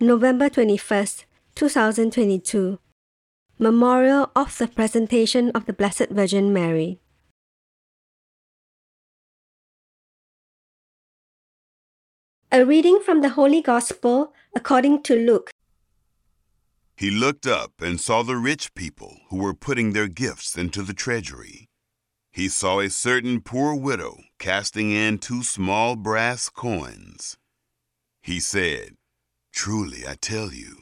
November 21st, 2022. Memorial of the Presentation of the Blessed Virgin Mary. A reading from the Holy Gospel according to Luke. He looked up and saw the rich people who were putting their gifts into the treasury. He saw a certain poor widow casting in two small brass coins. He said, Truly I tell you,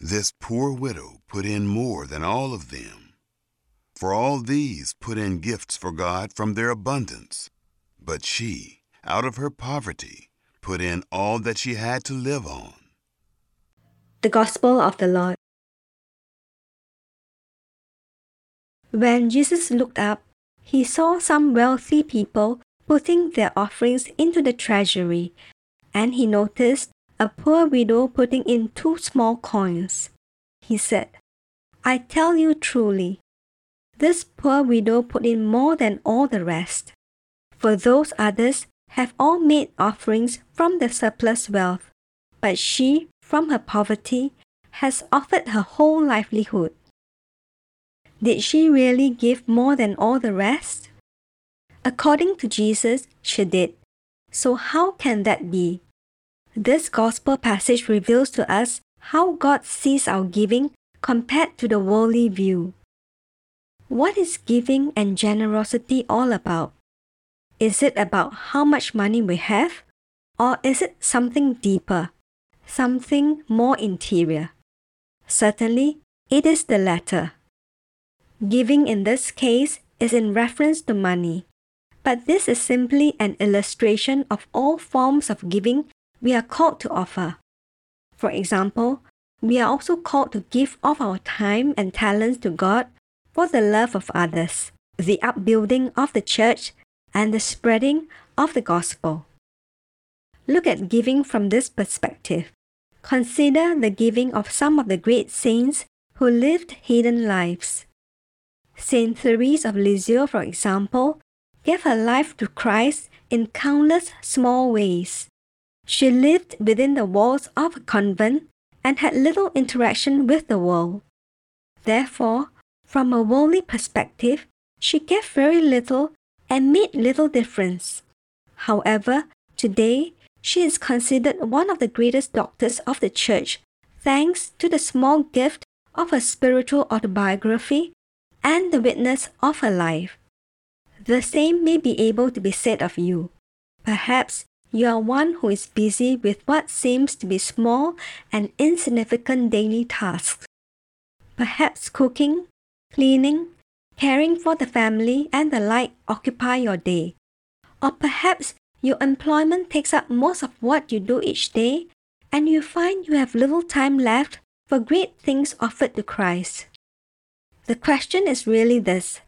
this poor widow put in more than all of them. For all these put in gifts for God from their abundance, but she, out of her poverty, put in all that she had to live on. The Gospel of the Lord. When Jesus looked up, he saw some wealthy people putting their offerings into the treasury, and he noticed a poor widow putting in two small coins. He said, I tell you truly, this poor widow put in more than all the rest. For those others have all made offerings from their surplus wealth, but she, from her poverty, has offered her whole livelihood. Did she really give more than all the rest? According to Jesus, she did. So, how can that be? This gospel passage reveals to us how God sees our giving compared to the worldly view. What is giving and generosity all about? Is it about how much money we have? Or is it something deeper, something more interior? Certainly, it is the latter. Giving in this case is in reference to money, but this is simply an illustration of all forms of giving we are called to offer. For example, we are also called to give of our time and talents to God for the love of others, the upbuilding of the church, and the spreading of the gospel. Look at giving from this perspective. Consider the giving of some of the great saints who lived hidden lives. Saint Therese of Lisieux, for example, gave her life to Christ in countless small ways. She lived within the walls of a convent and had little interaction with the world. Therefore, from a worldly perspective, she gave very little and made little difference. However, today she is considered one of the greatest doctors of the Church thanks to the small gift of her spiritual autobiography and the witness of her life. The same may be able to be said of you. Perhaps you are one who is busy with what seems to be small and insignificant daily tasks. Perhaps cooking, cleaning, caring for the family, and the like occupy your day. Or perhaps your employment takes up most of what you do each day, and you find you have little time left for great things offered to Christ. The question is really this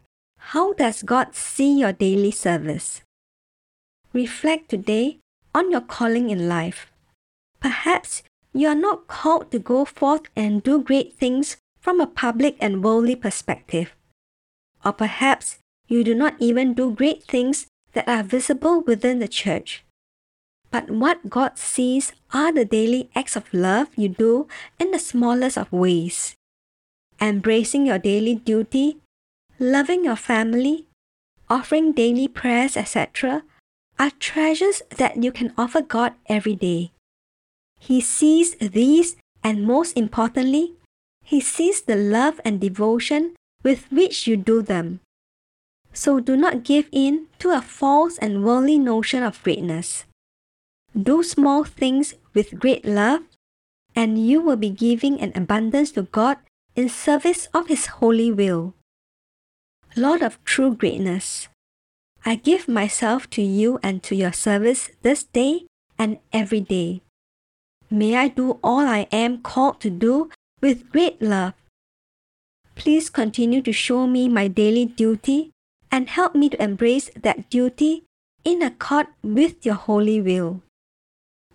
How does God see your daily service? Reflect today on your calling in life. Perhaps you are not called to go forth and do great things from a public and worldly perspective. Or perhaps you do not even do great things that are visible within the church. But what God sees are the daily acts of love you do in the smallest of ways embracing your daily duty, loving your family, offering daily prayers, etc., are treasures that you can offer God every day. He sees these, and most importantly, He sees the love and devotion with which you do them. So do not give in to a false and worldly notion of greatness. Do small things with great love, and you will be giving an abundance to God in service of His holy will. Lord of true greatness, I give myself to you and to your service this day and every day. May I do all I am called to do with great love. Please continue to show me my daily duty and help me to embrace that duty in accord with your holy will.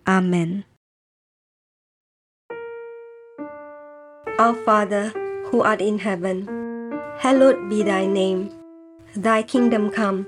Amen. Our Father, who art in heaven, hallowed be thy name. Thy kingdom come,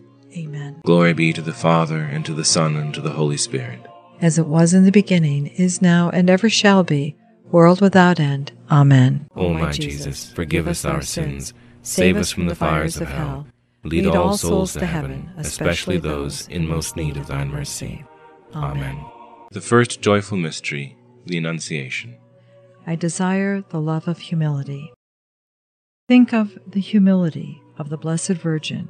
Amen. Glory be to the Father, and to the Son, and to the Holy Spirit. As it was in the beginning, is now, and ever shall be, world without end. Amen. O my Jesus, forgive us our sins, save us from the fires of hell, lead all souls to heaven, especially those in most need of thine mercy. Amen. The first joyful mystery, the Annunciation. I desire the love of humility. Think of the humility of the Blessed Virgin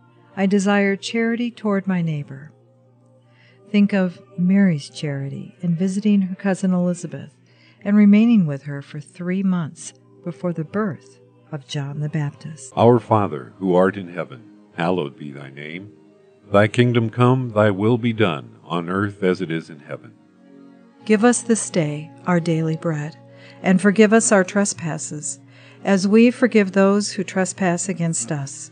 I desire charity toward my neighbor. Think of Mary's charity in visiting her cousin Elizabeth and remaining with her for three months before the birth of John the Baptist. Our Father, who art in heaven, hallowed be thy name. Thy kingdom come, thy will be done, on earth as it is in heaven. Give us this day our daily bread, and forgive us our trespasses, as we forgive those who trespass against us.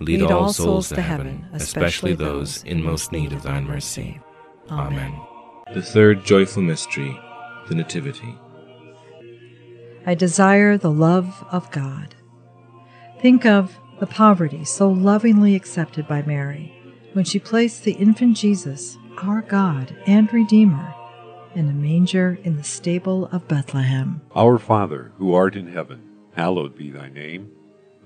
lead all souls to heaven, especially those in most need of thine mercy. Amen. The third joyful mystery, the Nativity. I desire the love of God. Think of the poverty so lovingly accepted by Mary when she placed the infant Jesus, our God and Redeemer, in a manger in the stable of Bethlehem. Our Father, who art in heaven, hallowed be thy name.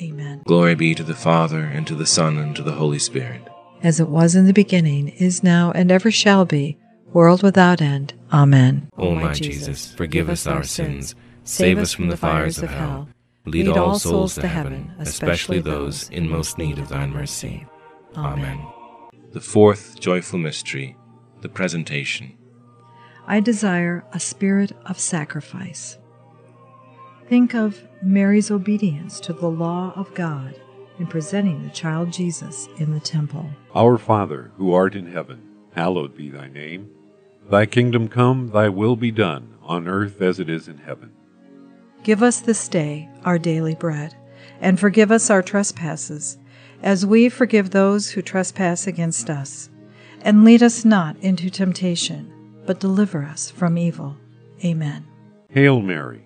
Amen. Glory be to the Father, and to the Son, and to the Holy Spirit. As it was in the beginning, is now, and ever shall be, world without end. Amen. O my Jesus, forgive us our sins, save us from the fires of hell, lead all souls to heaven, especially those in most need of thine mercy. Amen. The fourth joyful mystery, the Presentation. I desire a spirit of sacrifice. Think of Mary's obedience to the law of God in presenting the child Jesus in the temple. Our Father, who art in heaven, hallowed be thy name. Thy kingdom come, thy will be done, on earth as it is in heaven. Give us this day our daily bread, and forgive us our trespasses, as we forgive those who trespass against us. And lead us not into temptation, but deliver us from evil. Amen. Hail Mary,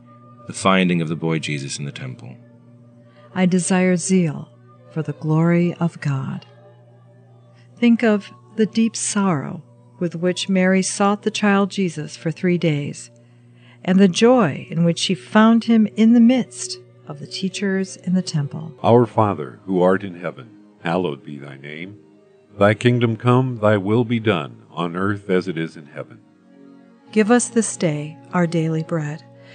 the finding of the boy Jesus in the temple. I desire zeal for the glory of God. Think of the deep sorrow with which Mary sought the child Jesus for three days, and the joy in which she found him in the midst of the teachers in the temple. Our Father, who art in heaven, hallowed be thy name. Thy kingdom come, thy will be done, on earth as it is in heaven. Give us this day our daily bread,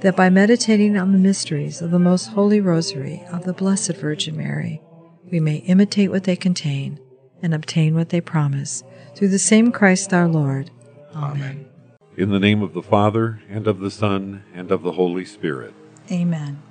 that by meditating on the mysteries of the most holy rosary of the Blessed Virgin Mary, we may imitate what they contain and obtain what they promise, through the same Christ our Lord. Amen. In the name of the Father, and of the Son, and of the Holy Spirit. Amen.